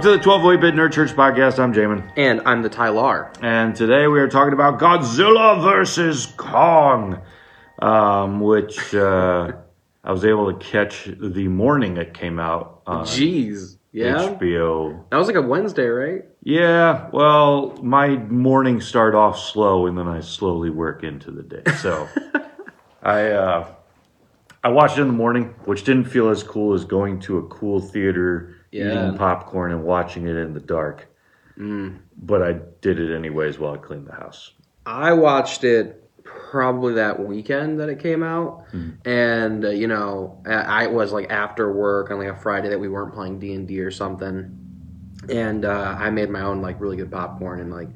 Welcome to the 12 Bit Nerd Church podcast. I'm Jamin. And I'm the Tylar. And today we are talking about Godzilla versus Kong, um, which uh, I was able to catch the morning it came out on Jeez. Yeah. HBO. That was like a Wednesday, right? Yeah, well, my mornings start off slow and then I slowly work into the day. So I uh, I watched it in the morning, which didn't feel as cool as going to a cool theater, Yeah. eating popcorn and watching it in the dark. But I did it anyways while I cleaned the house. I watched it probably that weekend that it came out, and uh, you know, I I was like after work on like a Friday that we weren't playing D and D or something, and uh, I made my own like really good popcorn and like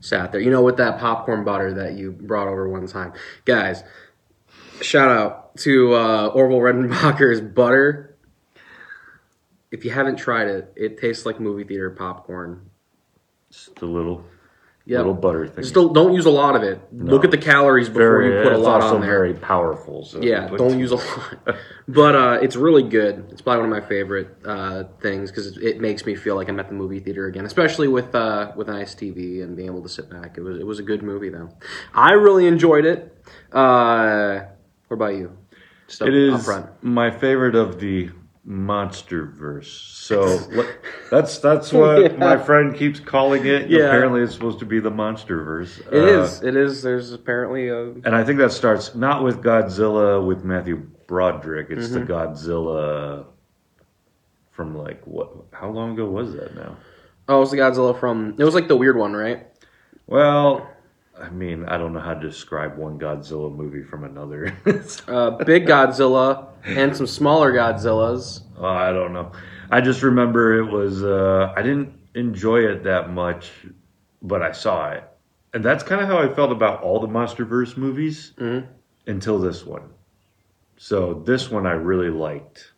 sat there, you know, with that popcorn butter that you brought over one time, guys. Shout out to uh, Orville Redenbacher's butter. If you haven't tried it, it tastes like movie theater popcorn. Just a little Yep. little butter thing. Just don't, don't use a lot of it. Look at the calories before very, you put a lot on there. very powerful. So yeah, don't use a lot. But uh, it's really good. It's probably one of my favorite uh, things because it, makes me feel like I'm at the movie theater again, especially with uh, with a nice TV and being able to sit back. It was it was a good movie though. I really enjoyed it. Uh, what about you? Just up- It is my favorite of the monster verse. So that's that's what Yeah. my friend keeps calling it. Yeah. Apparently, it's supposed to be the monster verse. It is. It is. There's apparently a and I think that starts not with Godzilla with Matthew Broderick. It's Mm-hmm. the Godzilla from like what? How long ago was that now? oh, it was the Godzilla from. It was like the weird one, right? Well. I mean, I don't know how to describe one Godzilla movie from another. Uh, big Godzilla and some smaller Godzillas. Oh, I don't know. I just remember it was. Uh, I didn't enjoy it that much, but I saw it, and that's kind of how I felt about all the MonsterVerse movies Mhm. until this one. So this one I really liked.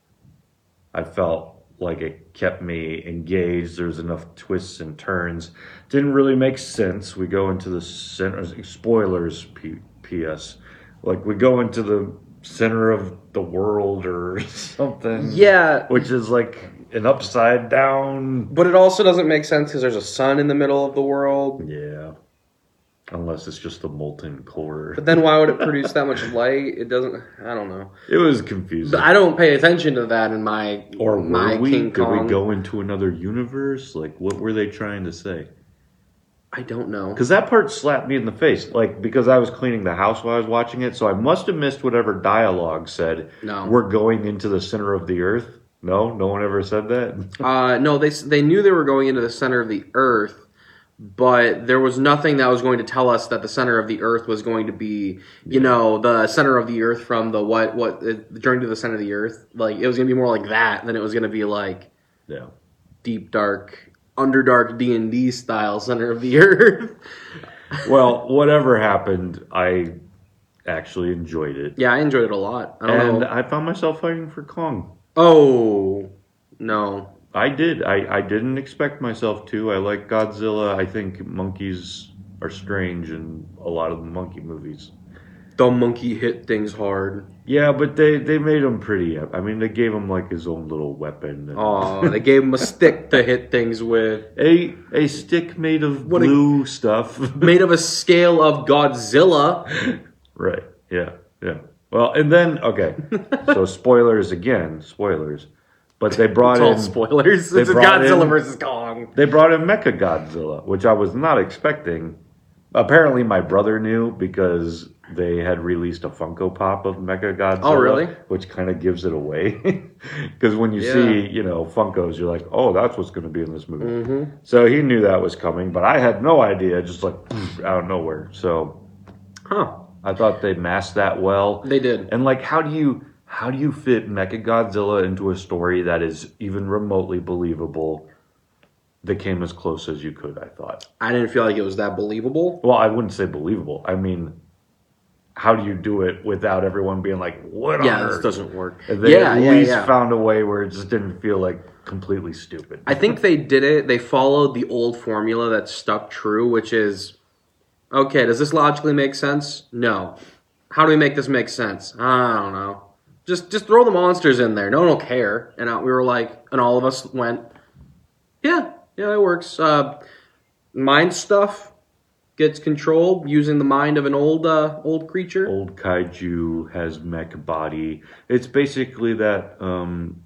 I felt like it kept me engaged. There's enough twists and turns. Didn't really make sense. We go into the center. Spoilers, P, P.S. Like we go into the center of the world or something. Yeah, Which is like an upside down. But it also doesn't make sense because there's a sun in the middle of the world. Yeah. Unless it's just the molten core. But then why would it produce that much light? It doesn't. I don't know. It was confusing. But I don't pay attention to that in my or were my we? King Did we go into another universe? Like, what were they trying to say? I don't know. Because that part slapped me in the face. Like, because I was cleaning the house while I was watching it, so I must have missed whatever dialogue said. No. We're going into the center of the earth. No, no one ever said that. Uh, no, they they knew they were going into the center of the Earth, but there was nothing that was going to tell us that the center of the Earth was going to be, you know, the center of the Earth from the what what uh, the journey to the center of the Earth. Like it was going to be more like that than it was going to be like Yeah. deep dark underdark D and D style center of the Earth. Well, whatever happened, I actually enjoyed it. Yeah, I enjoyed it a lot. I And know. I found myself fighting for Kong. Oh no, I did. I, I didn't expect myself to. I like Godzilla. I think monkeys are strange in a lot of the monkey movies. the monkey hit things hard. Yeah, but they, they made him pretty. I mean, they gave him like his own little weapon. Oh, they gave him a stick to hit things with, A a stick made of What a- blue stuff. made of a scale of Godzilla. right. Yeah. Yeah. Well, and then okay. so spoilers again. Spoilers. But they brought It's all in spoilers. they It's Godzilla in- versus Kong. they brought in Mecha Godzilla, which I was not expecting. Apparently, my brother knew because they had released a Funko Pop of Mecha Godzilla. Oh, really? Which kind of gives it away. Because when you Yeah. see, you know, Funkos, you're like, oh, that's what's going to be in this movie. Mm-hmm. So he knew that was coming, but I had no idea, just like out of nowhere. So Huh? I thought they masked that well. They did. And like, how do you how do you fit Mecha Godzilla into a story that is even remotely believable? That came as close as you could, I thought. I didn't feel like it was that believable. Well, I wouldn't say believable. I mean, how do you do it without everyone being like, "What Yeah, on this earth?" doesn't work. They yeah, at yeah, least yeah. found a way where it just didn't feel like completely stupid. I think they did it. They followed the old formula that stuck true, which is okay, does this logically make sense? No. How do we make this make sense? I don't know. Just just throw the monsters in there. No one will care. And uh, we were like, and all of us went, Yeah, yeah, it works. Uh, mind stuff gets controlled using the mind of an old uh, old creature. Old kaiju has mech body. It's basically that um,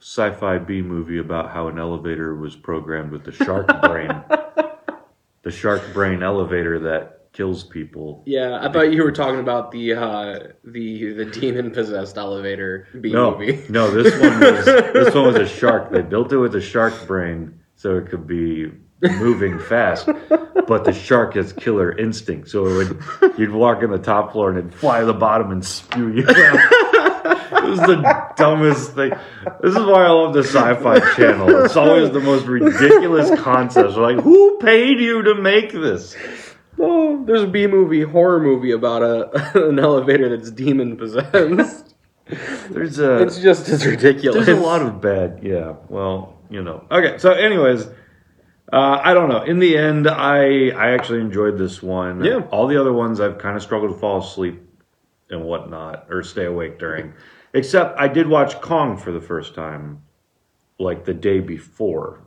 sci-fi B movie about how an elevator was programmed with the shark brain. the shark brain elevator that kills people. Yeah, I thought you were talking about the uh, the the demon possessed elevator B No, movie. no, this one was this one was a shark. They built it with a shark brain so it could be moving fast. But the shark has killer instinct, so it would you'd walk in the top floor and it'd fly to the bottom and spew you out. It was the dumbest thing. This is why I love the Sci-Fi Channel. It's always the most ridiculous concepts. We're like, who paid you to make this? Oh, there's a B movie horror movie about a an elevator that's demon possessed. There's a it's just as ridiculous. There's a lot of bad, yeah. Well, you know. Okay, so anyways, uh, I don't know. In the end, I I actually enjoyed this one. Yeah. All the other ones, I've kind of struggled to fall asleep and whatnot, or stay awake during. Except I did watch Kong for the first time, like the day before,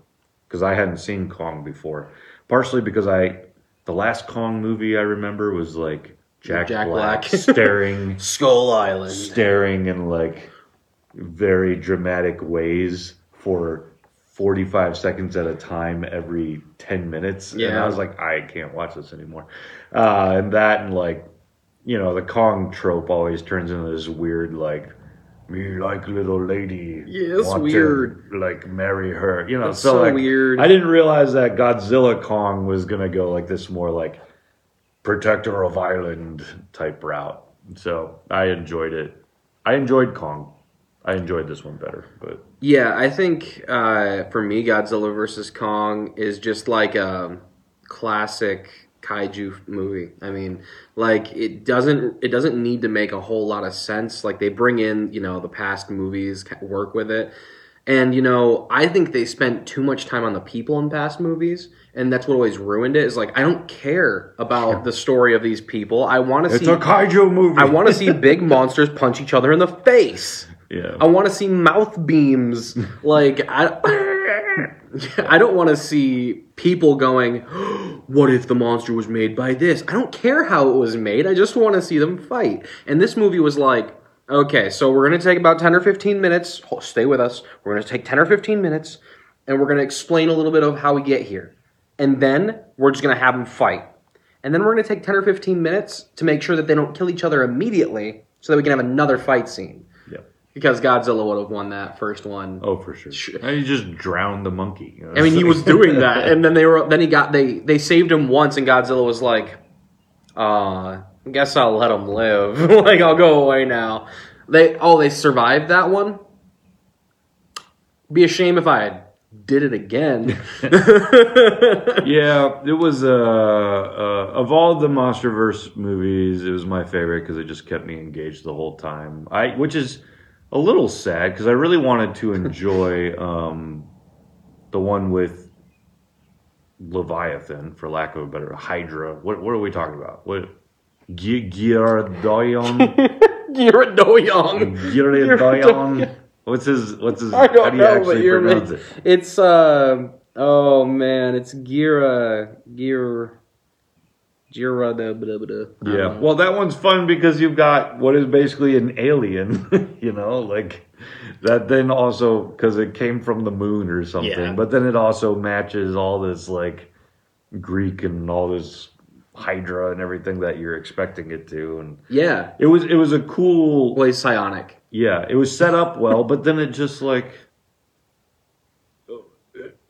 because I hadn't seen Kong before. Partially because I, the last Kong movie I remember was like Jack, Jack Black, Black. staring Skull Island. staring in like very dramatic ways for 45 seconds at a time every 10 minutes. And I was like, I can't watch this anymore. Uh, and that and like, you know, the Kong trope always turns into this weird, like, me like little lady. Yeah, it's want to, weird. like, marry her. You know, It's so, so like, weird. I didn't realize that Godzilla Kong was going to go like this more like protector of island type route. So I enjoyed it. I enjoyed Kong. I enjoyed this one better, but Yeah, I think uh, for me, Godzilla versus Kong is just like a classic kaiju movie. I mean, like it doesn't it doesn't need to make a whole lot of sense. Like they bring in you know the past movies, work with it, and you know I think they spent too much time on the people in past movies, and that's what always ruined it. Is like I don't care about the story of these people. I want to it's see a kaiju movie. I want to see big monsters punch each other in the face. yeah. I want to see mouth beams. Like I, I don't want to see people going. What if the monster was made by this? I don't care how it was made. I just want to see them fight. And this movie was like, okay, so we're gonna take about ten or fifteen minutes. Ho- Stay with us. We're gonna take ten or fifteen minutes, and we're gonna explain a little bit of how we get here, and then we're just gonna have them fight. And then we're gonna take ten or fifteen minutes to make sure that they don't kill each other immediately, so that we can have another fight scene. Because Godzilla would have won that first one. Oh, for sure. Sure. And he just drowned the monkey. you know? I mean, he was doing that, and then they were. Then he got they they saved him once, and Godzilla was like, "Uh, guess I'll let him live. like I'll go away now." They oh they survived that one. Be a shame if I did it again. yeah, it was uh, uh of all the MonsterVerse movies, it was my favorite because it just kept me engaged the whole time. I which is a little sad because I really wanted to enjoy um the one with Leviathan, for lack of a better Hydra. What what are we talking about? What Gyaradoyon? Gyaradoyon. Gyaradoyon? What's his what's his I don't how do you know, actually pronounce it? It's uh oh man, it's Gira Gira da da da. Yeah. Um, well, that one's fun because you've got what is basically an alien, you know, like that then also because it came from the moon or something, Yeah. but then it also matches all this like Greek and all this Hydra and everything that you're expecting it to, and yeah. it was it was a cool, Well, psionic. yeah, it was set up well, but then it just like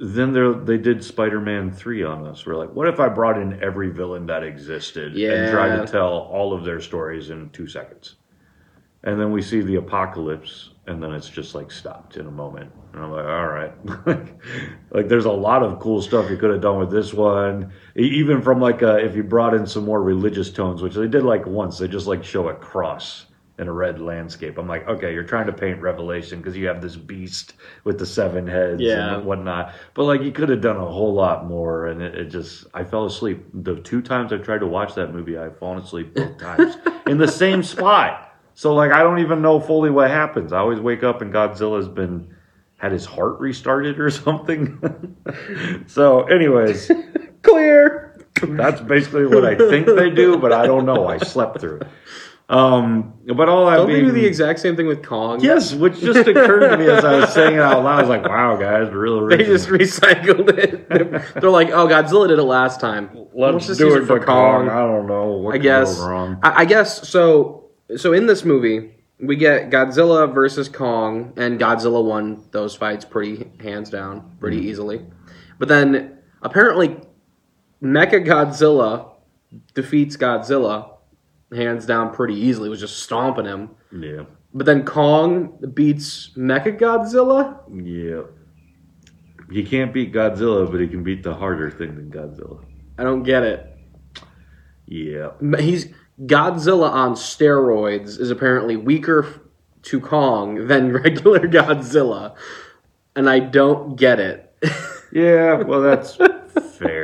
then they they did Spider-Man 3 on us. We're like, what if I brought in every villain that existed and tried to tell all of their stories in 2 seconds. And then we see the apocalypse and then it's just like stopped in a moment. And I'm like, all right. like there's a lot of cool stuff you could have done with this one. Even from like uh, if you brought in some more religious tones, which they did like once, they just like show a cross in a red landscape. I'm like, okay, you're trying to paint Revelation because you have this beast with the seven heads Yeah. and whatnot. But like, you could have done a whole lot more, and it, it just, I fell asleep. The two times I've tried to watch that movie, I've fallen asleep both times in the same spot. So like, I don't even know fully what happens. I always wake up and Godzilla's been had his heart restarted or something. so, anyways, Clear. that's basically what I think they do, but I don't know. I slept through. Um, but all that Don't they do the exact same thing with Kong? yes, which just occurred to me as I was saying it out loud. I was like, "Wow, guys, real They original." just recycled it. They're like, oh, Godzilla did it last time. Let's, just do use it for Kong. I don't know. What I guess. wrong. I, I guess so. So in this movie, we get Godzilla versus Kong, and Godzilla won those fights pretty hands down, pretty Mm-hmm. easily. But then apparently, Mecha Godzilla defeats Godzilla hands down pretty easily. Was just stomping him. Yeah, But then Kong beats Mecha Godzilla. yeah. He can't beat Godzilla, but he can beat the harder thing than Godzilla. I don't get it. Yeah. He's Godzilla on steroids is apparently weaker to Kong than regular Godzilla, and I don't get it. Yeah, well, that's fair.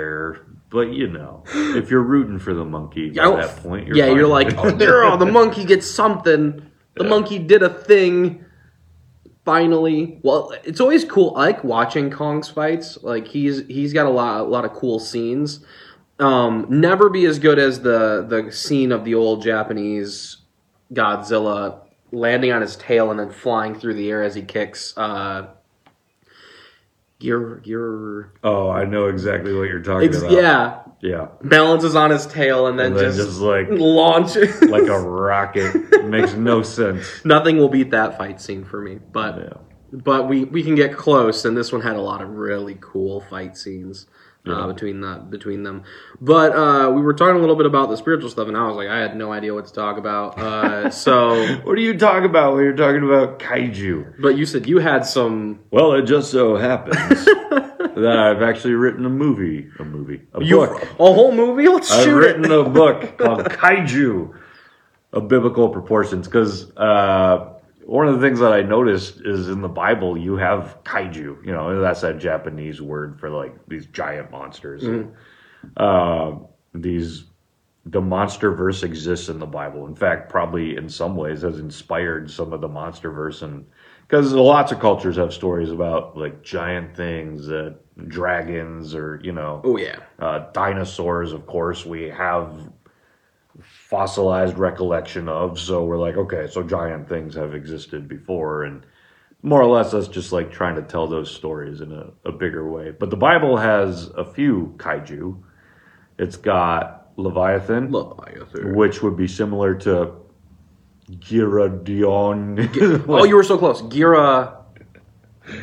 But you know, if you're rooting for the monkey at Yeah, that point, you're yeah, you're like, oh, there, oh, the monkey gets something. The Yeah. monkey did a thing. Finally, well, it's always cool. I like watching Kong's fights. Like he's he's got a lot a lot of cool scenes. Um, never be as good as the the scene of the old Japanese Godzilla landing on his tail and then flying through the air as he kicks. Uh, Gear, gear, oh, I know exactly what you're talking ex- about. yeah, yeah. balances on his tail and then, And then just, just like launch like a rocket. Makes no sense. Nothing will beat that fight scene for me, but Yeah. but we we can get close, and this one had a lot of really cool fight scenes uh, between the between them. But uh, we were talking a little bit about the spiritual stuff, and I was like, I had no idea what to talk about. Uh, so, What do you talk about when you're talking about kaiju? but you said you had some. Well, it just so happens that I've actually written a movie, a movie, a You, book. a whole movie? Let's shoot. I've shoot written it. a book called Kaiju of Biblical Proportions because uh, one of the things that I noticed is in the Bible you have kaiju. You know, that's that Japanese word for like these giant monsters. Uh, these the monster verse exists in the Bible. In fact, probably in some ways has inspired some of the monster verse and because lots of cultures have stories about like giant things, uh, dragons, or you know, Oh yeah, uh, dinosaurs, of course, we have fossilized recollection of. So we're like, okay, so giant things have existed before, and more or less, that's just like trying to tell those stories in a, a bigger way. But the Bible has a few kaiju. It's got Leviathan, Leviathan. which would be similar to Giradion. Oh, you were so close. Gira,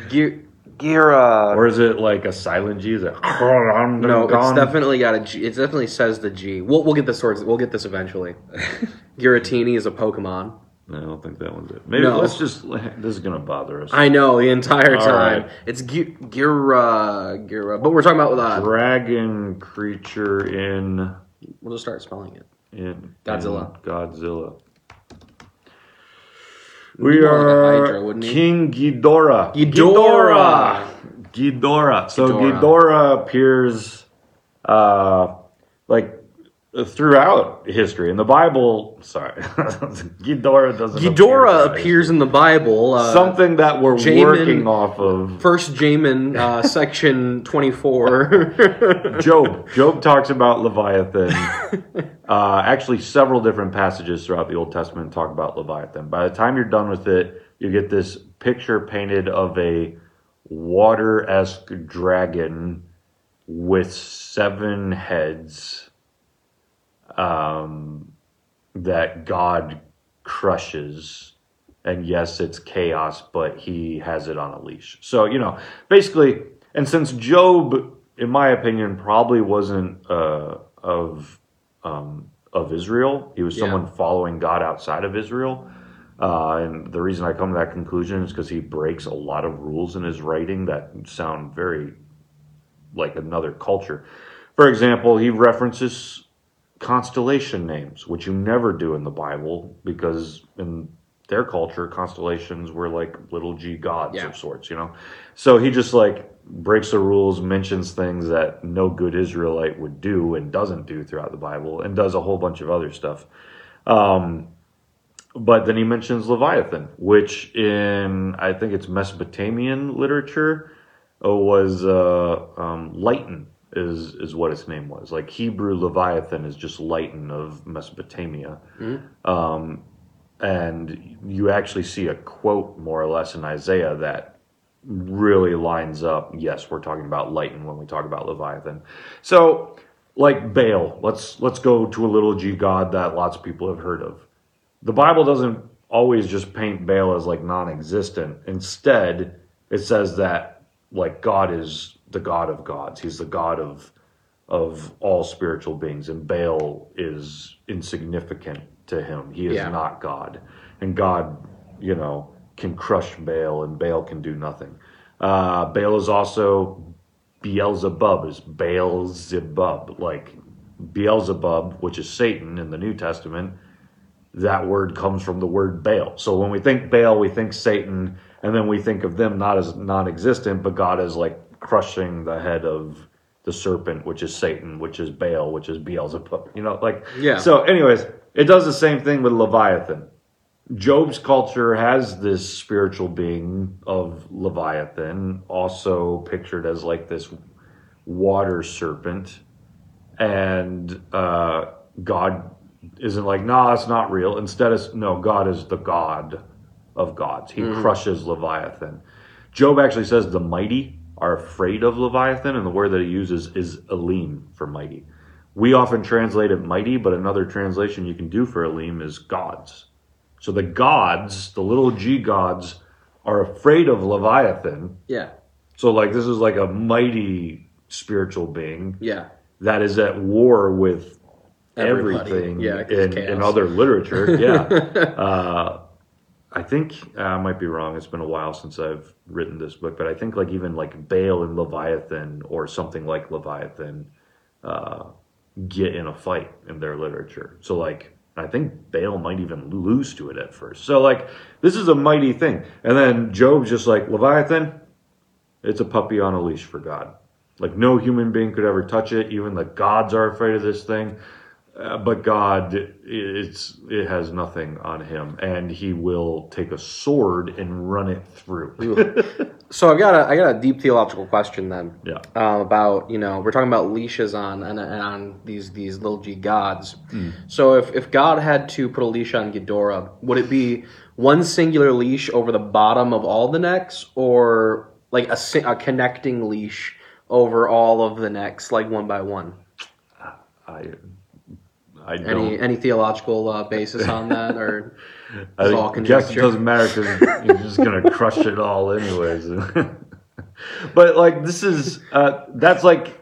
Gira, Gira. or is it like a silent G? Is it No, it's definitely got a G. It definitely says the G. We'll, we'll get this towards. We'll get this eventually. Giratina is a Pokemon. I don't think that one's it. Maybe No. let's just. This is gonna bother us. I know the entire All time. right. It's Gi- Gira, Gira. But we're talking about uh, Dragon creature in We'll just start spelling it. in Godzilla. in Godzilla. We More like a are Hydra, wouldn't he? King Ghidorah. Ghidorah. Ghidorah. So Ghidorah. Ghidorah appears, uh, like throughout history in the Bible. Sorry, Ghidorah doesn't. Ghidorah appear appears in the Bible. Uh, something that we're Jamin- working off of. First Jamin, uh, section twenty-four. Job. Job talks about Leviathan. Uh, actually, several different passages throughout the Old Testament talk about Leviathan. By the time you're done with it, you get this picture painted of a water esque dragon with seven heads um, that God crushes. And yes, it's chaos, but he has it on a leash. So, you know, basically, and since Job, in my opinion, probably wasn't uh, of um, of Israel, he was Yeah. someone following God outside of Israel. Uh, and the reason I come to that conclusion is because he breaks a lot of rules in his writing that sound very like another culture. For example, he references constellation names, which you never do in the Bible because in their culture, constellations were like little g gods Yeah. of sorts, you know? So he just like breaks the rules, mentions things that no good Israelite would do and doesn't do throughout the Bible, and does a whole bunch of other stuff. Um, but then he mentions Leviathan, which in I think it's Mesopotamian literature uh, was uh, um, Lighten is is what its name was. Like Hebrew Leviathan is just Lighten of Mesopotamia, um, and you actually see a quote more or less in Isaiah that really lines up. Yes, we're talking about Lighten when we talk about Leviathan. So, like Baal, let's let's go to a little G god that lots of people have heard of the Bible doesn't always just paint Baal as like non-existent. Instead, it says that like God is the God of gods. He's the God of of all spiritual beings, and Baal is insignificant to him. He is Yeah. not God, and God, you know, can crush Baal, and Baal can do nothing. Uh, Baal is also Beelzebub, is Beelzebub, like Beelzebub, which is Satan in the New Testament that word comes from the word Baal. So when we think Baal, we think Satan, and then we think of them not as non existent, but God is like crushing the head of the serpent, which is Satan, which is Baal, which is Beelzebub. You know, like, Yeah. So, anyways, it does the same thing with Leviathan. Job's culture has this spiritual being of Leviathan, also pictured as like this water serpent, and uh, God isn't like, nah, it's not real. Instead, it's no, God is the God of gods. He crushes Leviathan. Job actually says the mighty are afraid of Leviathan, and the word that he uses is Elim for mighty. We often translate it mighty, but another translation you can do for Elim is gods. So the gods, the little g gods, are afraid of Leviathan. Yeah. So, like, this is like a mighty spiritual being Yeah. that is at war with Everybody. everything Yeah, in, in other literature. Yeah. uh, I think uh, I might be wrong. It's been a while since I've written this book, but I think like even like Baal and Leviathan or something like Leviathan uh, get in a fight in their literature. So like I think Baal might even lose to it at first. So like this is a mighty thing. And then Job's just like Leviathan, it's a puppy on a leash for God. Like no human being could ever touch it. Even the gods are afraid of this thing. Uh, but God, it's it has nothing on him, and He will take a sword and run it through. So I've got a I got a deep theological question then. yeah, um, about you know we're talking about leashes on and, and on these these little g gods. So if if God had to put a leash on Ghidorah, would it be one singular leash over the bottom of all the necks, or like a, a connecting leash over all of the necks, like one by one? I I don't. Any any theological uh, basis on that, or I it's all guess it conjecture? doesn't matter because you're just gonna crush it all anyways. but like this is uh, that's like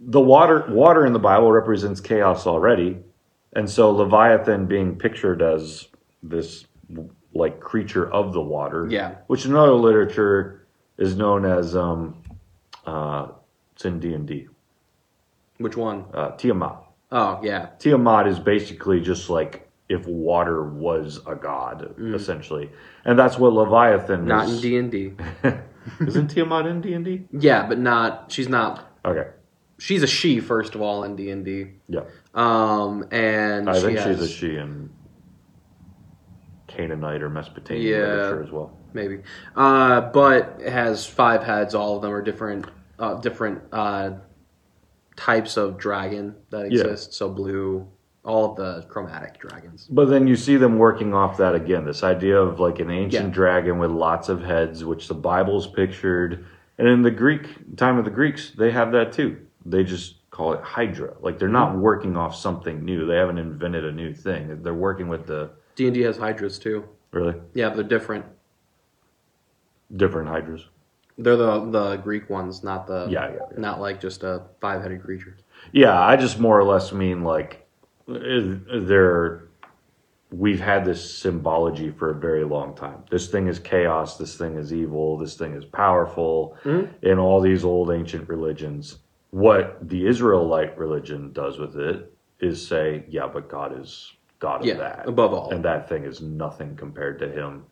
the water water in the Bible represents chaos already, and so Leviathan being pictured as this like creature of the water, Yeah. which in other literature is known as um, uh, it's in D and D, which one? uh, Tiamat. Oh yeah, Tiamat is basically just like if water was a god, essentially, and that's what Leviathan Mm. not in. D and D. Isn't Tiamat in D and D? Yeah, but not. She's not. Okay, She's a she first of all in D and D. yeah, Um, and I she think has, she's a she in Canaanite or Mesopotamian Yeah. literature as well. maybe, uh, but it has five heads. All of them are different, uh, different uh, types of dragon that Yeah. exist. So blue, all of the chromatic dragons. But then you see them working off that again. This idea of like an ancient Yeah. dragon with lots of heads, which the Bible's pictured, and in the Greek time of the Greeks, they have that too. They just call it Hydra. Like they're not mm-hmm. working off something new. They haven't invented a new thing. They're working with the D and D has hydras too. really Yeah, but they're different. different Hydras. They're the the Greek ones, not the Yeah, yeah, yeah. not like just a five headed creature. Yeah, I just more or less mean like there. We've had this symbology for a very long time. This thing is chaos. This thing is evil. This thing is powerful. Mm-hmm. In all these old ancient religions, what the Israelite religion does with it is say, "Yeah, but God is God of Yeah, that, above all. and that thing is nothing compared to Him."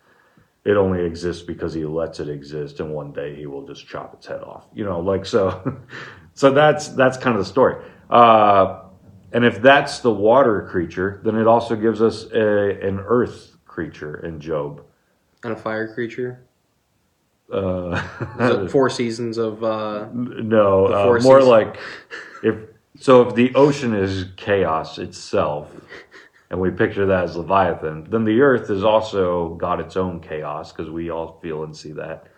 It only exists because he lets it exist, and one day he will just chop its head off. You know, like so. so that's that's kind of the story. Uh, and if that's the water creature, then it also gives us a, an earth creature in Job. And a fire creature. Uh, The four seasons of uh, no, uh, more seasons. like if so. If the ocean is chaos itself, and we picture that as Leviathan, then the earth has also got its own chaos because we all feel and see that.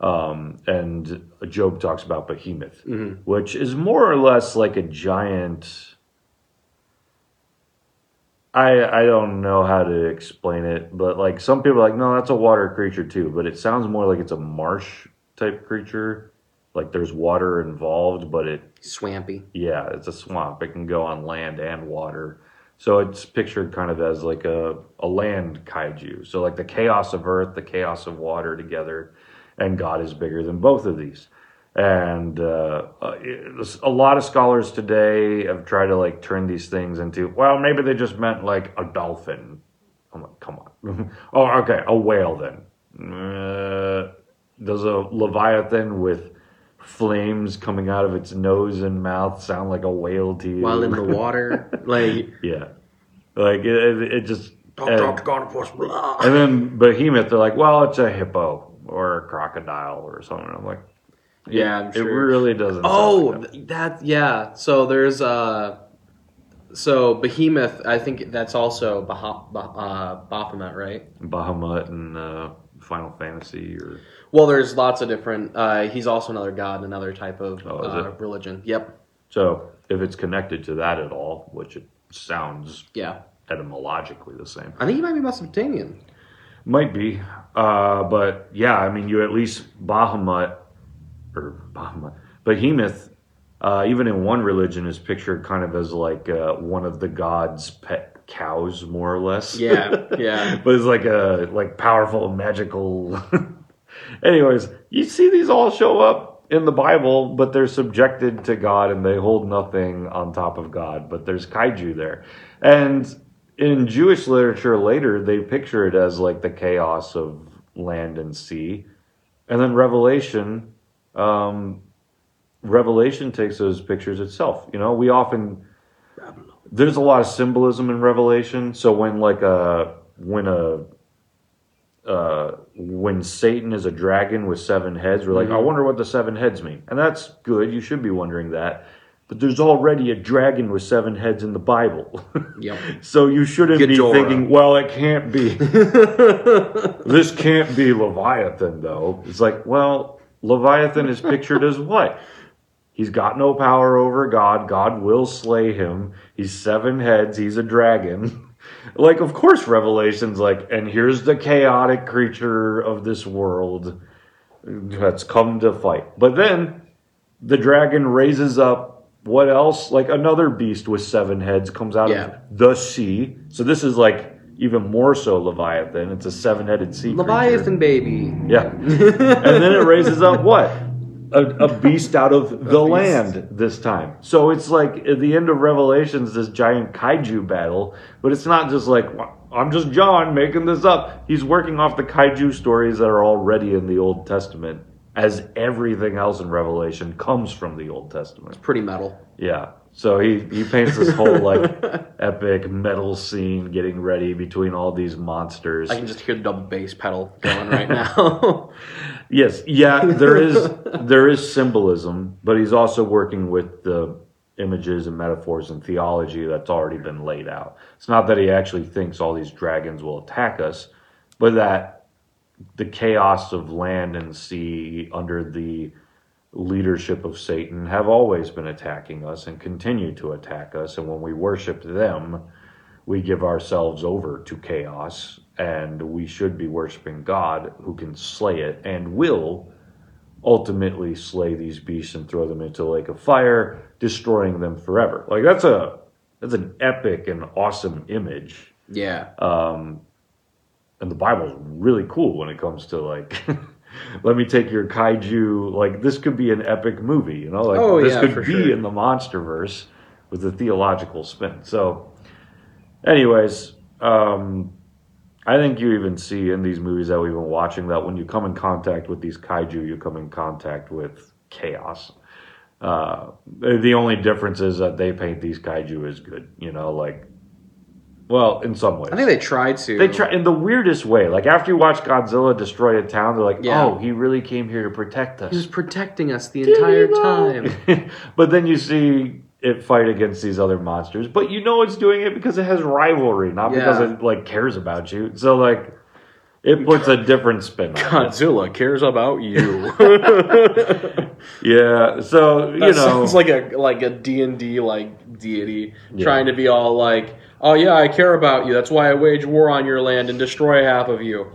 Um, and Job talks about Behemoth, Mhm. which is more or less like a giant. I I don't know how to explain it, but like some people are like, no, that's a water creature too. But it sounds more like it's a marsh type creature. Like there's water involved, but it swampy. yeah, it's a swamp. It can go on land and water. So it's pictured kind of as like a, a land kaiju. So like the chaos of earth, the chaos of water together, and God is bigger than both of these. And uh, uh, a lot of scholars today have tried to like turn these things into well, maybe they just meant like a dolphin. I'm like, come on. oh, okay, a whale then. Uh, does a leviathan with flames coming out of its nose and mouth sound like a whale to you? While in the water, like yeah, like it, it, it just. talk, and, talk to God, of course, blah. and then behemoth, they're like, well, it's a hippo or a crocodile or something. I'm like, Yeah, I'm it sure. really doesn't. sound Oh, like that. that yeah. So there's uh, so Behemoth. I think that's also Bah- bah- uh, Baphomet, right? Bahamut and uh, Final Fantasy or Well, there's lots of different. Uh, he's also another god, another type of Oh, uh, religion. Yep. so. If it's connected to that at all, which it sounds Yeah. etymologically the same. I think he might be Mesopotamian. Might be, uh, but yeah, I mean, you at least Bahamut or Bahamut, Behemoth. Uh, even in one religion, is pictured kind of as like uh, one of the gods' pet cows, more or less. Yeah. Yeah. but it's like a like powerful magical. Anyways, you see these all show up in the Bible, but they're subjected to God and they hold nothing on top of God. But there's kaiju there, and in Jewish literature later they picture it as like the chaos of land and sea, and then Revelation. Um, Revelation takes those pictures itself. You know, we often there's a lot of symbolism in Revelation. So when like a when a uh, when Satan is a dragon with seven heads, we're like, mm-hmm. I wonder what the seven heads mean, and that's good. You should be wondering that. But there's already a dragon with seven heads in the Bible, Yep. so you shouldn't be thinking, well, it can't be. this can't be Leviathan, though. It's like, well, Leviathan is pictured as what? He's got no power over God. God will slay him. He's seven heads. He's a dragon. Like, of course, Revelation's like, and here's the chaotic creature of this world that's come to fight. But then the dragon raises up what else? Like another beast with seven heads comes out Yeah. of the sea. So this is like even more so Leviathan. It's a seven headed sea creature. Leviathan baby. Yeah. and then it raises up what? A, a beast out of the beast. land this time. So it's like at the end of Revelations, this giant kaiju battle, but it's not just like, I'm just John making this up. He's working off the kaiju stories that are already in the Old Testament, as everything else in Revelation comes from the Old Testament. It's pretty metal. Yeah. So he, he paints this whole like epic metal scene getting ready between all these monsters. I can just hear the double bass pedal going right now. Yes, yeah, there is there is symbolism, but he's also working with the images and metaphors and theology that's already been laid out. It's not that he actually thinks all these dragons will attack us, but that the chaos of land and sea under the leadership of Satan have always been attacking us and continue to attack us. And when we worship them, we give ourselves over to chaos, and we should be worshiping God who can slay it and will ultimately slay these beasts and throw them into a lake of fire, destroying them forever. Like that's a that's an epic and awesome image. yeah. Um, and the Bible's really cool when it comes to like let me take your kaiju like this could be an epic movie, you know? Like Oh, this yeah, could be sure. in the monsterverse with a theological spin. So anyways, um I think you even see in these movies that we've been watching that when you come in contact with these kaiju, you come in contact with chaos. Uh, the only difference is that they paint these kaiju as good, you know, like Well, in some ways. I think they tried to. They try in the weirdest way. Like after you watch Godzilla destroy a town, they're like, Yeah. "Oh, he really came here to protect us." He was protecting us the entire time. but then you see it fight against these other monsters, but you know it's doing it because it has rivalry, not because it like cares about you. So like, it puts a different spin on it. Godzilla cares about you. Yeah. So you That know, sounds like a like a D and D like deity Yeah. trying to be all like, "Oh yeah, I care about you. That's why I wage war on your land and destroy half of you."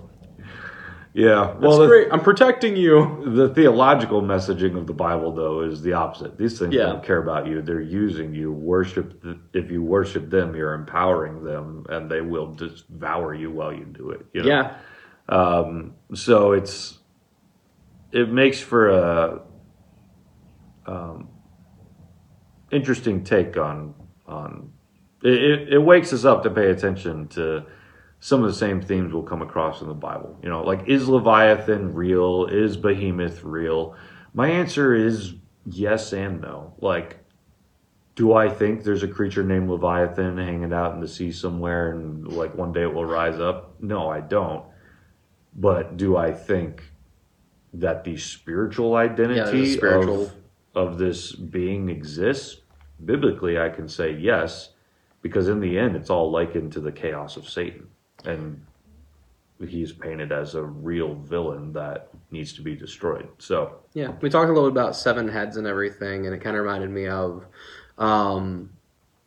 Yeah. That's Well, the, great. I'm protecting you. the theological messaging of the Bible, though, is the opposite. These things Yeah. don't care about you; they're using you. Worship. If you worship them, you're empowering them, and they will devour you while you do it. You know? Yeah, Um, so it's it makes for a um, interesting take on on it. It wakes us up to pay attention to some of the same themes we'll come across in the Bible. You know, like is Leviathan real? Is Behemoth real? My answer is yes and no. Like. Do I think there's a creature named Leviathan hanging out in the sea somewhere and like one day it will rise up? No, I don't. But do I think that the spiritual identity spiritual- Of, of this being exists? Biblically, I can say yes, because in the end, it's all likened to the chaos of Satan. And he's painted as a real villain that needs to be destroyed. So, yeah. We talked a little bit about seven heads and everything, and it kind of reminded me of, um,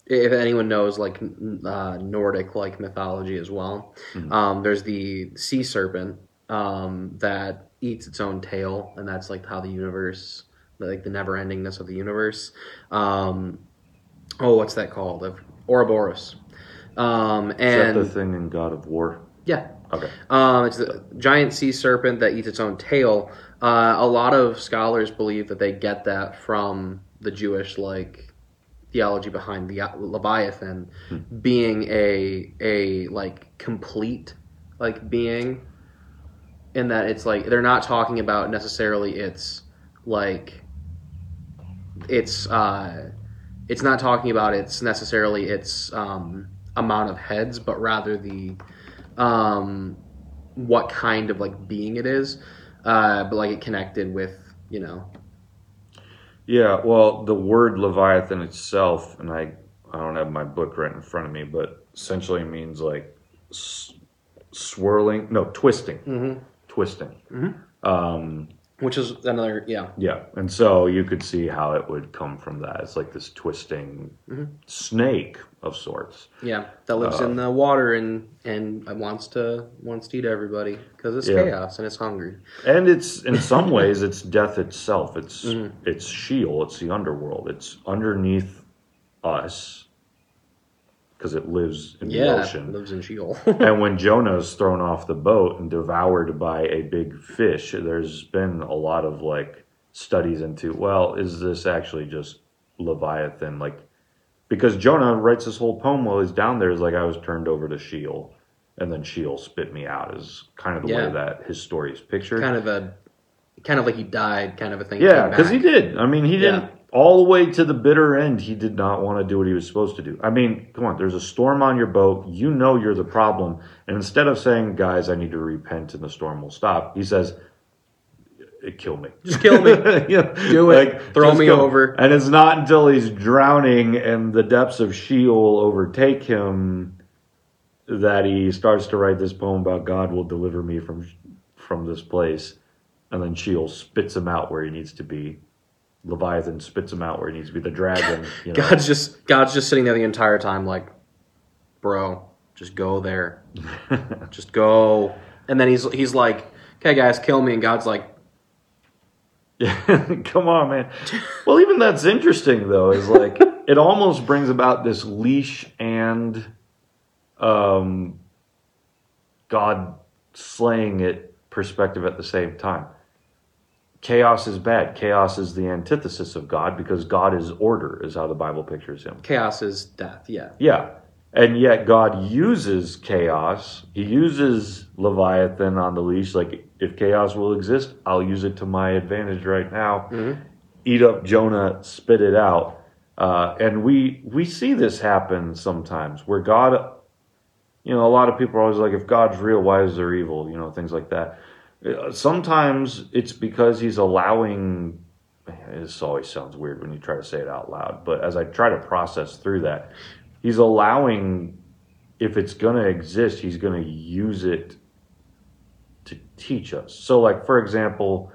if anyone knows like uh, Nordic like mythology as well. Um, there's the sea serpent um, that eats its own tail, and that's like how the universe, like the never endingness of the universe. Um, oh, what's that called? Of Ouroboros. Um, is that and the thing in God of War? yeah, Okay. um, it's a giant sea serpent that eats its own tail. Uh, a lot of scholars believe that they get that from the Jewish like theology behind the Leviathan being a a like complete like being, in that it's like they're not talking about necessarily its like it's uh it's not talking about its necessarily its um amount of heads but rather the um what kind of like being it is uh but like it connected with you know Yeah, well, the word Leviathan itself, and I, I don't have my book right in front of me, but essentially means like s- swirling, no, twisting, Mhm. twisting. Mhm. Um, which is another yeah yeah, and so you could see how it would come from that. It's like this twisting Mhm. snake of sorts. yeah that lives Uh, in the water and and wants to wants to eat everybody because it's Yeah. chaos and it's hungry And it's in some ways it's death itself. It's Mhm. it's Sheol. It's the underworld. It's underneath us because it lives in the yeah ocean. lives in Sheol and when Jonah's thrown off the boat and devoured by a big fish, there's been a lot of like studies into well, is this actually just Leviathan? Like, because Jonah writes this whole poem while he's down there is like, I was turned over to Sheol, and then Sheol spit me out, is kind of the Yeah. way that his story is pictured. kind of a kind of like he died kind of a thing yeah, because he did. I mean, he didn't. All the way to the bitter end, he did not want to do what he was supposed to do. I mean, come on, there's a storm on your boat. You know you're the problem. And instead of saying, guys, I need to repent and the storm will stop, he says, "Eh, kill me. Just kill me. Do it. Throw me over. And it's not until he's drowning and the depths of Sheol overtake him that he starts to write this poem about God will deliver me from from this place. And then Sheol spits him out where he needs to be. Leviathan spits him out where he needs to be. The dragon, you know. God's just God's just sitting there the entire time, like, bro, just go there, just go. And then he's he's like, okay, guys, kill me. And God's like, Yeah, come on, man. Well, even that's interesting though. Is like it almost brings about this leash and um, God slaying it perspective at the same time. Chaos is bad. Chaos is the antithesis of God because God is order, is how the Bible pictures him. chaos is death. Yeah, Yeah. And yet God uses chaos. He uses Leviathan on the leash. Like, if chaos will exist, I'll use it to my advantage right now. Mhm. Eat up Jonah, spit it out. Uh, and we we see this happen sometimes where God you know, a lot of people are always like, if God's real, why is there evil? You know, things like that. Uh, Sometimes it's because he's allowing. This always sounds weird when you try to say it out loud, but as I try to process through that, he's allowing. If it's going to exist, he's going to use it to teach us. So, like for example,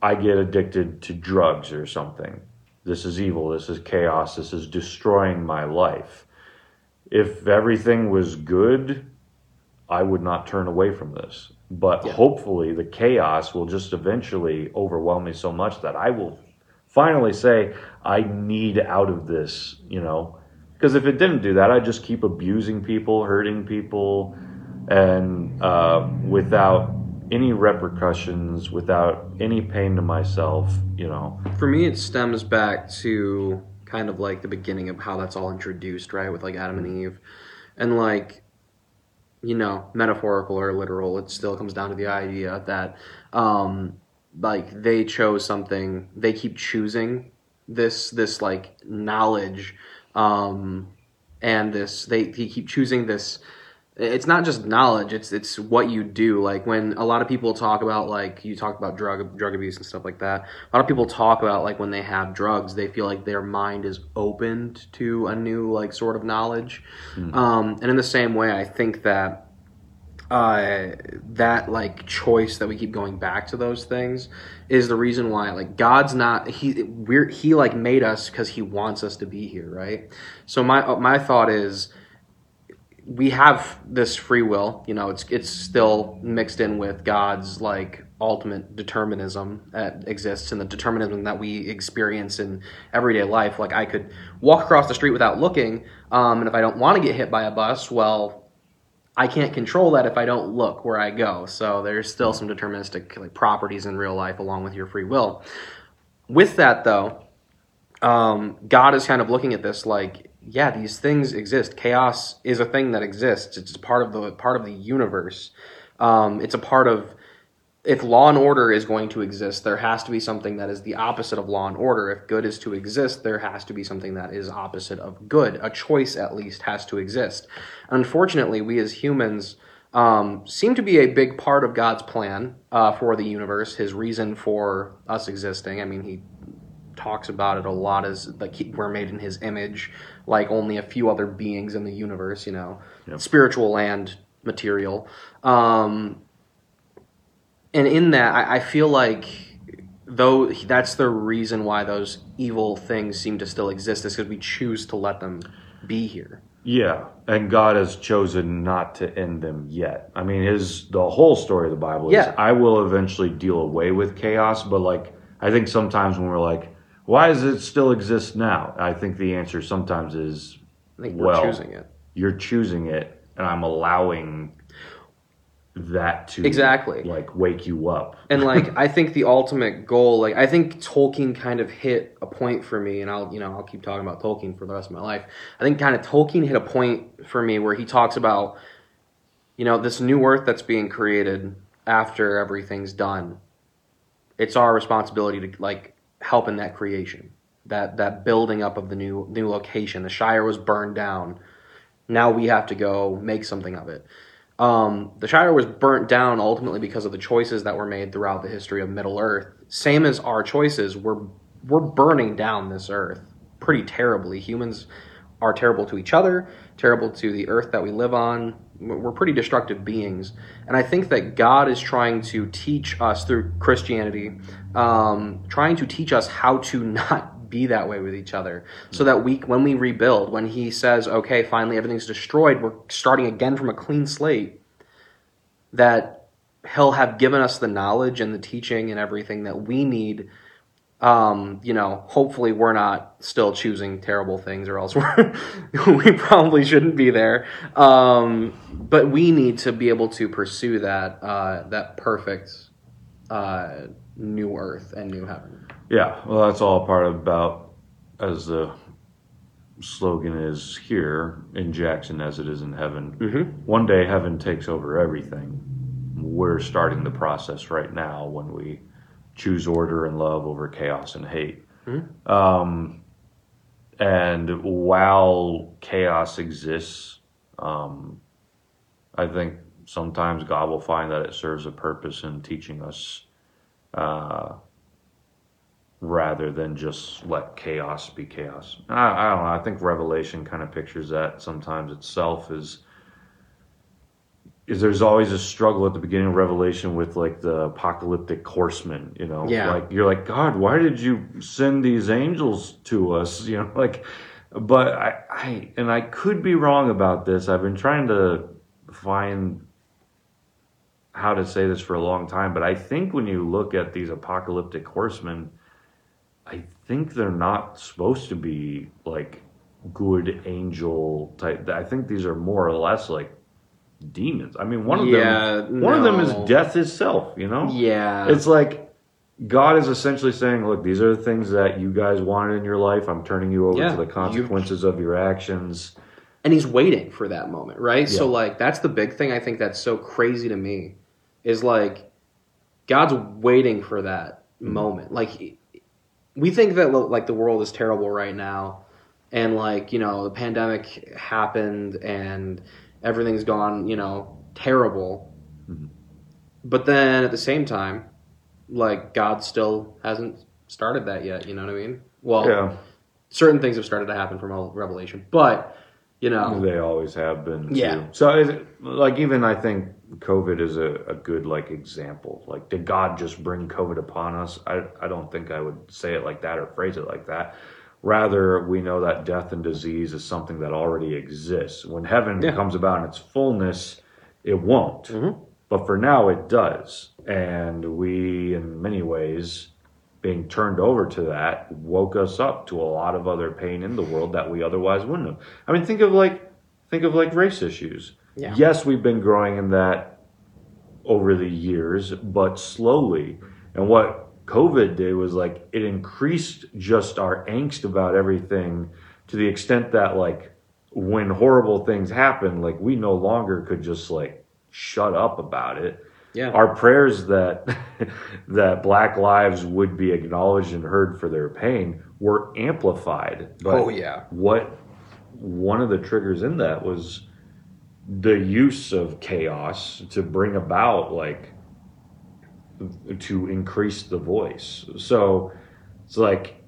I get addicted to drugs or something. This is evil. This is chaos. This is destroying my life. If everything was good, I would not turn away from this. But Yeah. hopefully, the chaos will just eventually overwhelm me so much that I will finally say, I need out of this, you know. Because if it didn't do that, I'd just keep abusing people, hurting people, and uh, without any repercussions, without any pain to myself, you know. For me, it stems back to kind of like the beginning of how that's all introduced, right? With like Adam and Eve. And like, you know, metaphorical or literal, it still comes down to the idea that, um, like they chose something, they keep choosing this, this like knowledge, um, and this, they, they keep choosing this, it's not just knowledge it's it's what you do. Like when a lot of people talk about like you talk about drug drug abuse and stuff like that a lot of people talk about like when they have drugs they feel like their mind is opened to a new like sort of knowledge. Um, and in the same way i think that uh, that like choice that we keep going back to those things is the reason why like god's not he we're he like made us because he wants us to be here right? So my my thought is we have this free will you know it's it's still mixed in with god's like ultimate determinism that exists and the determinism that we experience in everyday life. Like i could walk across the street without looking um, and if i don't want to get hit by a bus well i can't control that if i don't look where i go. So there's still some deterministic like properties in real life along with your free will. With that though um, God is kind of looking at this like, yeah, these things exist. Chaos is a thing that exists. It's part of the part of the universe. Um, it's a part of if law and order is going to exist, there has to be something that is the opposite of law and order. If good is to exist, there has to be something that is opposite of good. A choice, at least, has to exist. Unfortunately, we as humans um, seem to be a big part of God's plan uh, for the universe, His reason for us existing. I mean, He talks about it a lot as like he, we're made in his image like only a few other beings in the universe you know Yep. spiritual and material um and in that I, I feel like though that's the reason why those evil things seem to still exist is because we choose to let them be here Yeah, and God has chosen not to end them yet. I mean, his the whole story of the Bible is Yeah. I will eventually deal away with chaos, but like I think sometimes when we're like, why does it still exist now? I think the answer sometimes is i think we're Well, choosing it you're choosing it, and I'm allowing that to Exactly. like wake you up. and like i think the ultimate goal like i think tolkien kind of hit a point for me and i'll you know i'll keep talking about tolkien for the rest of my life i think kind of tolkien hit a point for me where he talks about you know this new earth that's being created after everything's done it's our responsibility to like help in that creation that that building up of the new new location the shire was burned down now we have to go make something of it um, the Shire was burnt down ultimately because of the choices that were made throughout the history of Middle Earth. Same as our choices, we're we're burning down this Earth pretty terribly. Humans are terrible to each other, terrible to the Earth that we live on. We're pretty destructive beings, and I think that God is trying to teach us through Christianity, um, trying to teach us how to not be that way with each other. So that we when we rebuild when he says okay finally everything's destroyed we're starting again from a clean slate that he'll have given us the knowledge and the teaching and everything that we need um, you know hopefully we're not still choosing terrible things or else we're, we probably shouldn't be there um, but we need to be able to pursue that uh, that perfect uh, new earth and new heaven Yeah, well, that's all part about as the slogan is here in Jackson as it is in heaven. mm-hmm. One day heaven takes over everything. We're starting the process right now when we choose order and love over chaos and hate. Mhm. Um, and while chaos exists, Um, I think sometimes God will find that it serves a purpose in teaching us, uh, rather than just let chaos be chaos. I, I don't know. I think Revelation kind of pictures that sometimes itself is is there's always a struggle at the beginning of Revelation with like the apocalyptic horsemen, you know, Yeah. like you're like God, why did you send these angels to us, you know, like, but I, I and I could be wrong about this. I've been trying to find how to say this for a long time, but I think when you look at these apocalyptic horsemen, I think they're not supposed to be like good angel type. I think these are more or less like demons. I mean, one of Yeah, them, one of them is death itself. You know, Yeah. it's like God is essentially saying, "Look, these are the things that you guys wanted in your life. I'm turning you over Yeah, to the consequences of your actions." and he's waiting for that moment, right? So like that's the big thing I think that's so crazy to me is like God's waiting for that Mm-hmm. moment. Like we think that like the world is terrible right now and like, you know, the pandemic happened and everything's gone, you know, terrible. Mhm. But then at the same time, like God still hasn't started that yet, you know what I mean? Well, Yeah, certain things have started to happen from Revelation, but you know, they always have been. Yeah. Too. So, is it, like, even I think COVID is a, a good like example. Like, did God just bring COVID upon us? I I don't think I would say it like that or phrase it like that. Rather, we know that death and disease is something that already exists. When heaven Yeah. comes about in its fullness, it won't. Mhm. But for now, it does. And we, in many ways, being turned over to that woke us up to a lot of other pain in the world that we otherwise wouldn't have. I mean, think of like think of like race issues. Yeah. Yes, we've been growing in that over the years, but slowly. And what COVID did was like it increased just our angst about everything to the extent that like when horrible things happen, like we no longer could just like shut up about it. Yeah, our prayers that that black lives would be acknowledged and heard for their pain were amplified. But oh yeah, what one of the triggers in that was the use of chaos to bring about like to increase the voice. So it's like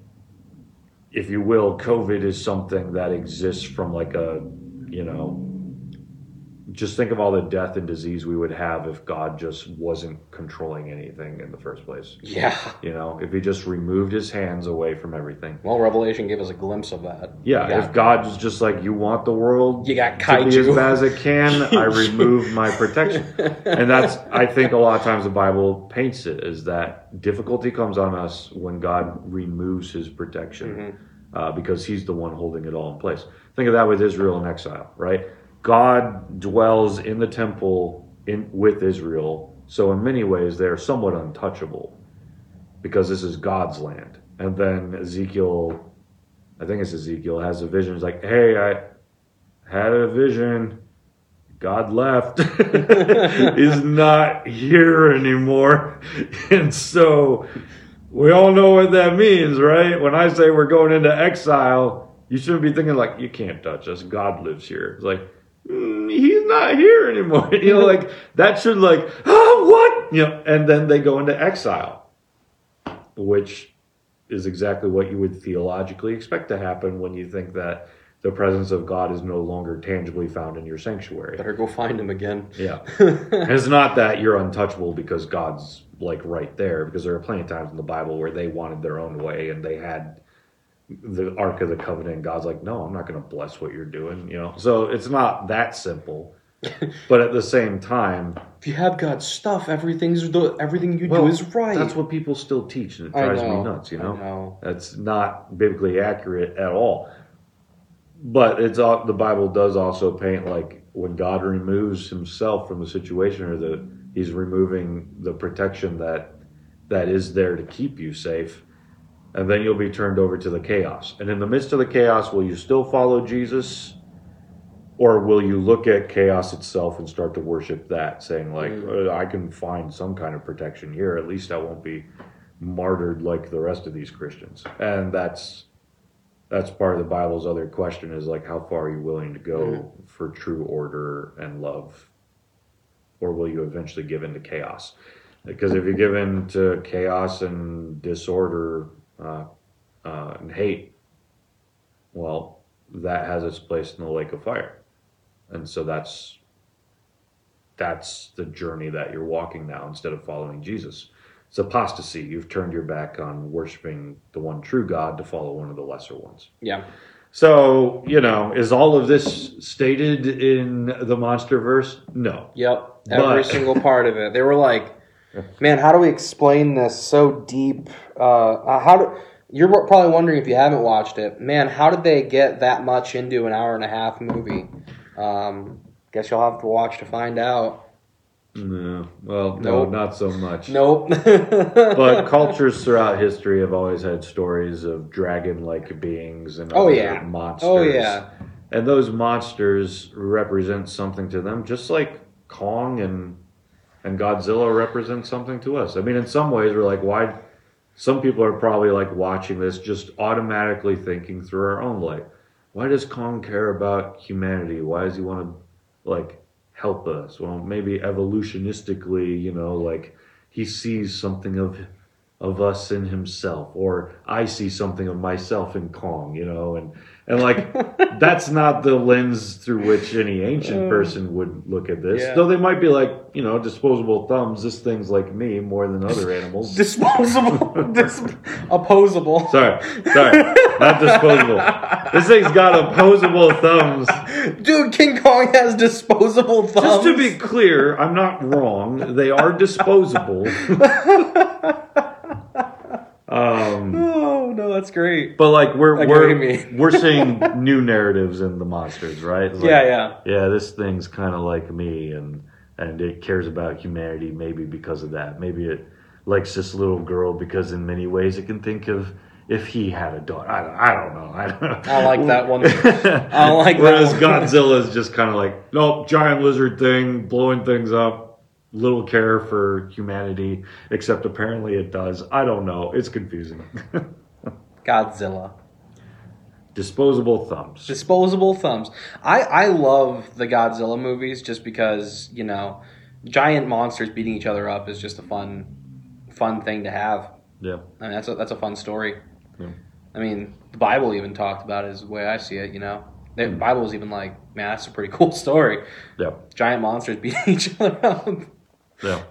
if you will covid is something that exists from like a you know just think of all the death and disease we would have if God just wasn't controlling anything in the first place. yeah. You know, if he just removed his hands away from everything. Well, Revelation gave us a glimpse of that. Yeah, if God was just like, you want the world You got to be as kaiju. bad as it can, I remove my protection. And that's, I think a lot of times the Bible paints it as that difficulty comes on us when God removes his protection Mhm. uh, because he's the one holding it all in place. Think of that with Israel in exile, right? God dwells in the temple in with Israel, so in many ways they're somewhat untouchable because this is God's land. And then Ezekiel, I think it's Ezekiel, has a vision. He's like, "Hey, I had a vision. God left. He's not here anymore." And so we all know what that means, right? When I say we're going into exile, you shouldn't be thinking like, "You can't touch us. God lives here." It's like, mm, "He's not here anymore." You know, like that should like, oh, what?" You know, and then they go into exile, which is exactly what you would theologically expect to happen when you think that the presence of God is no longer tangibly found in your sanctuary. Better go find him again. Yeah. And it's not that you're untouchable because God's like right there, because there are plenty of times in the Bible where they wanted their own way and they had the Ark of the Covenant, God's like, no, I'm not going to bless what you're doing, you know? So it's not that simple. but at the same time, If you have God's stuff, everything's the, everything you well, do is right. That's what people still teach, and it drives me nuts, you know? know. That's not biblically accurate at all. But it's all, the Bible does also paint like when God removes himself from the situation or the he's removing the protection that that is there to keep you safe and then you'll be turned over to the chaos. And in the midst of the chaos will you still follow Jesus or will you look at chaos itself and start to worship that saying like Mm. "Uh, I can find some kind of protection here at least I won't be martyred like the rest of these Christians. And that's that's part of the Bible's other question is like, how far are you willing to go for true order and love? Or will you eventually give in to chaos? Because if you give in to chaos and disorder uh, uh, and hate, well, that has its place in the lake of fire. And so that's that's the journey that you're walking now instead of following Jesus. It's apostasy. You've turned your back on worshiping the one true God to follow one of the lesser ones. Yeah. So, you know, is all of this stated in the MonsterVerse? No. Yep. Every But- single part of it. They were like, man, how do we explain this so deep? Uh, uh, how do you're probably wondering if you haven't watched it, man? How did they get that much into an hour and a half movie? Um, guess you'll have to watch to find out. No. Well, no, Nope. not so much. Nope. But cultures throughout history have always had stories of dragon like beings and Oh, yeah. monsters. Oh yeah. And those monsters represent something to them, just like Kong and and Godzilla represents something to us. I mean, in some ways, we're like, why? Some people are probably like watching this, just automatically thinking through our own life. Why does Kong care about humanity? Why does he want to like help us? Well, maybe evolutionistically, you know, like he sees something of of us in himself, or I see something of myself in Kong, you know, and and like that's not the lens through which any ancient person would look at this. Yeah. Though they might be like, you know, disposable thumbs. This thing's like me more than other animals. Disposable. Dis- opposable. sorry, sorry, not disposable. This thing's got opposable thumbs. Dude, King Kong has disposable thumbs. Just to be clear, I'm not wrong. They are disposable. um, Oh no, that's great. but like we're get we're we're seeing new narratives in the monsters, right? Like, Yeah, yeah. yeah. This thing's kind of like me, and and it cares about humanity. Maybe because of that. Maybe it likes this little girl because in many ways it can think of if he had a daughter. I don't, I don't know. I don't know. I like that one. I like that Whereas. Godzilla is just kind of like, nope, giant lizard thing, blowing things up, little care for humanity, except apparently it does. I don't know. It's confusing. Godzilla. Disposable thumbs. Disposable thumbs. I, I love the Godzilla movies just because, you know, giant monsters beating each other up is just a fun fun thing to have. yeah. I mean that's a that's a fun story. Yeah. I mean, the Bible even talked about it is the way I see it, you know. The Hmm. Bible was even like, man, that's a pretty cool story. Yeah. Giant monsters beating each other up. Yeah.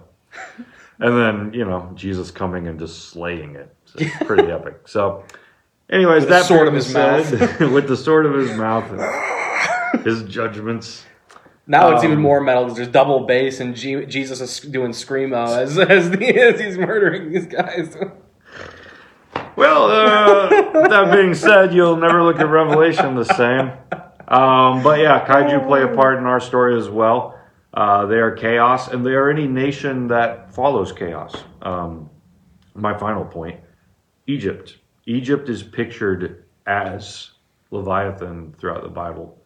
And then, you know, Jesus coming and just slaying it. So it's pretty epic. So, anyways, With the that sword of his said, with the sword of his mouth, and his judgments. Now it's even Um, more metal because there's double bass and G- Jesus is doing screamo as as, the, as he's murdering these guys. Well, uh, that being said, you'll never look at Revelation the same. Um, but yeah, kaiju play a part in our story as well. Uh, they are chaos, and they are any nation that follows chaos. Um, my final point Egypt. Egypt is pictured as Leviathan throughout the Bible.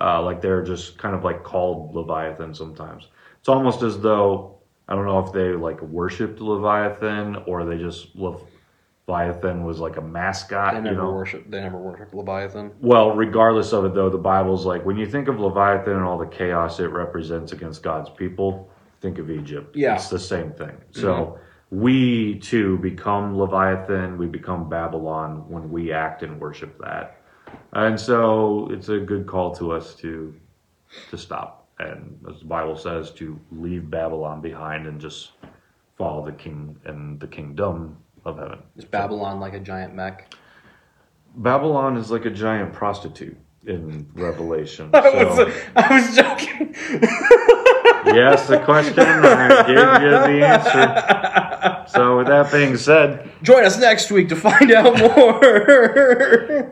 Uh, like they're just kind of like called Leviathan sometimes. It's almost as though, I don't know if they like worshipped Leviathan or they just, Leviathan was like a mascot, They you never know? worship. They never worship Leviathan. Well, regardless of it, though, the Bible's like when you think of Leviathan and all the chaos it represents against God's people, think of Egypt. Yeah. It's the same thing. So we too become Leviathan, we become Babylon when we act and worship that. And so it's a good call to us to to stop. And as the Bible says, to leave Babylon behind and just follow the king and the kingdom of heaven. Is Babylon like a giant mech? Babylon is like a giant prostitute in Revelation. I was, I was joking. yes, the question, I gave you the answer. So, with that being said, Join us next week to find out more.